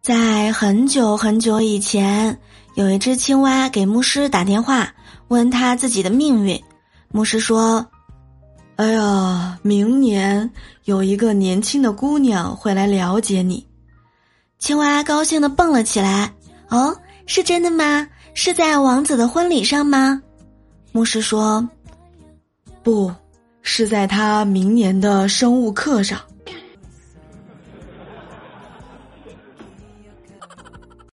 在很久很久以前，有一只青蛙给牧师打电话，问他自己的命运，牧师说，哎呀，明年有一个年轻的姑娘会来了解你。青蛙高兴的蹦了起来，哦，是真的吗？是在王子的婚礼上吗？牧师说，不是，在他明年的生物课上。